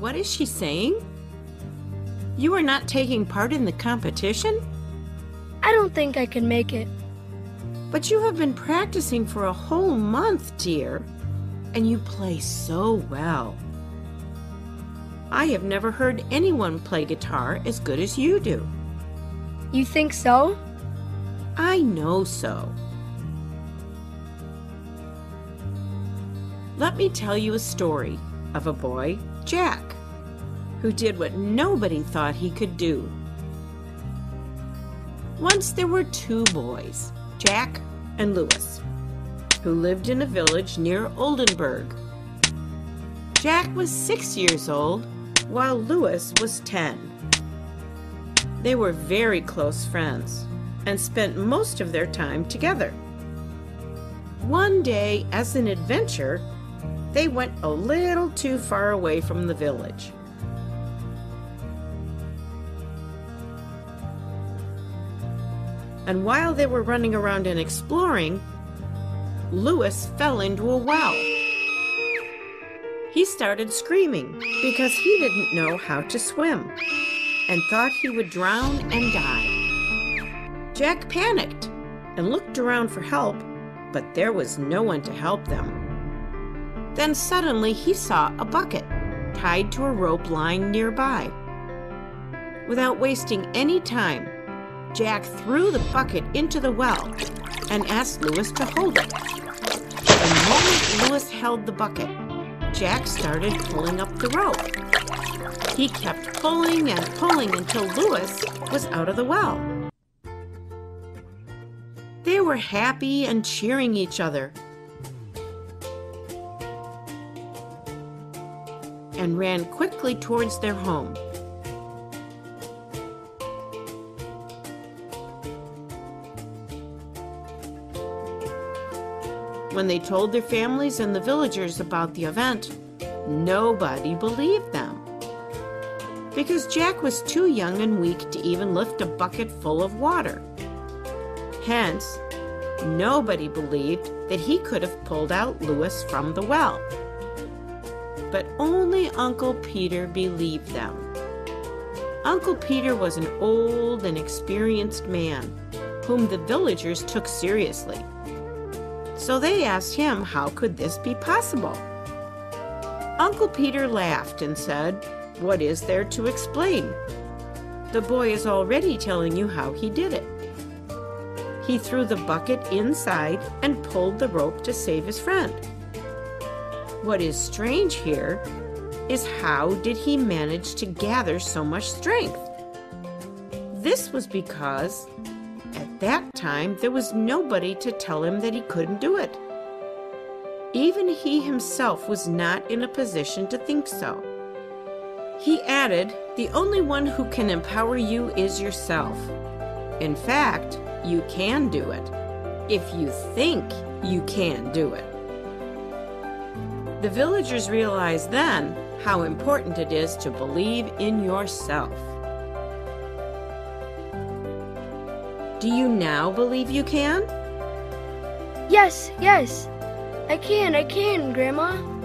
What is she saying? You are not taking part in the competition? I don't think I can make it. But you have been practicing for a whole month, dear, and you play so well. I have never heard anyone play guitar as good as you do. You think so? I know so. Let me tell you a story of a boy, Jack, who did what nobody thought he could do. Once there were two boys, Jack and Louis, who lived in a village near Oldenburg. Jack was six years old, while Louis was ten. They were very close friends and spent most of their time together. One day, as an adventure, they went a little too far away from the village. And while they were running around and exploring, Louis fell into a well. He started screaming because he didn't know how to swim and thought he would drown and die. Jack panicked and looked around for help, but there was no one to help them. Then suddenly he saw a bucket tied to a rope lying nearby. Without wasting any time, Jack threw the bucket into the well and asked Louis to hold it. The moment Louis held the bucket, Jack started pulling up the rope. He kept pulling and pulling until Louis was out of the well. They were happy and cheering each other and ran quickly towards their home. When they told their families and the villagers about the event, nobody believed them. Because Jack was too young and weak to even lift a bucket full of water. Hence, nobody believed that he could have pulled out Louis from the well but only Uncle Peter believed them. Uncle Peter was an old and experienced man whom the villagers took seriously. So they asked him how could this be possible? Uncle Peter laughed and said, What is there to explain? The boy is already telling you how he did it. He threw the bucket inside and pulled the rope to save his friend. What is strange here is how did he manage to gather so much strength? This was because at that time there was nobody to tell him that he couldn't do it. Even he himself was not in a position to think so. He added, The only one who can empower you is yourself. In fact, you can do it if you think you can do it. The villagers realized then how important it is to believe in yourself. Do you now believe you can? Yes, yes. I can, I can, Grandma.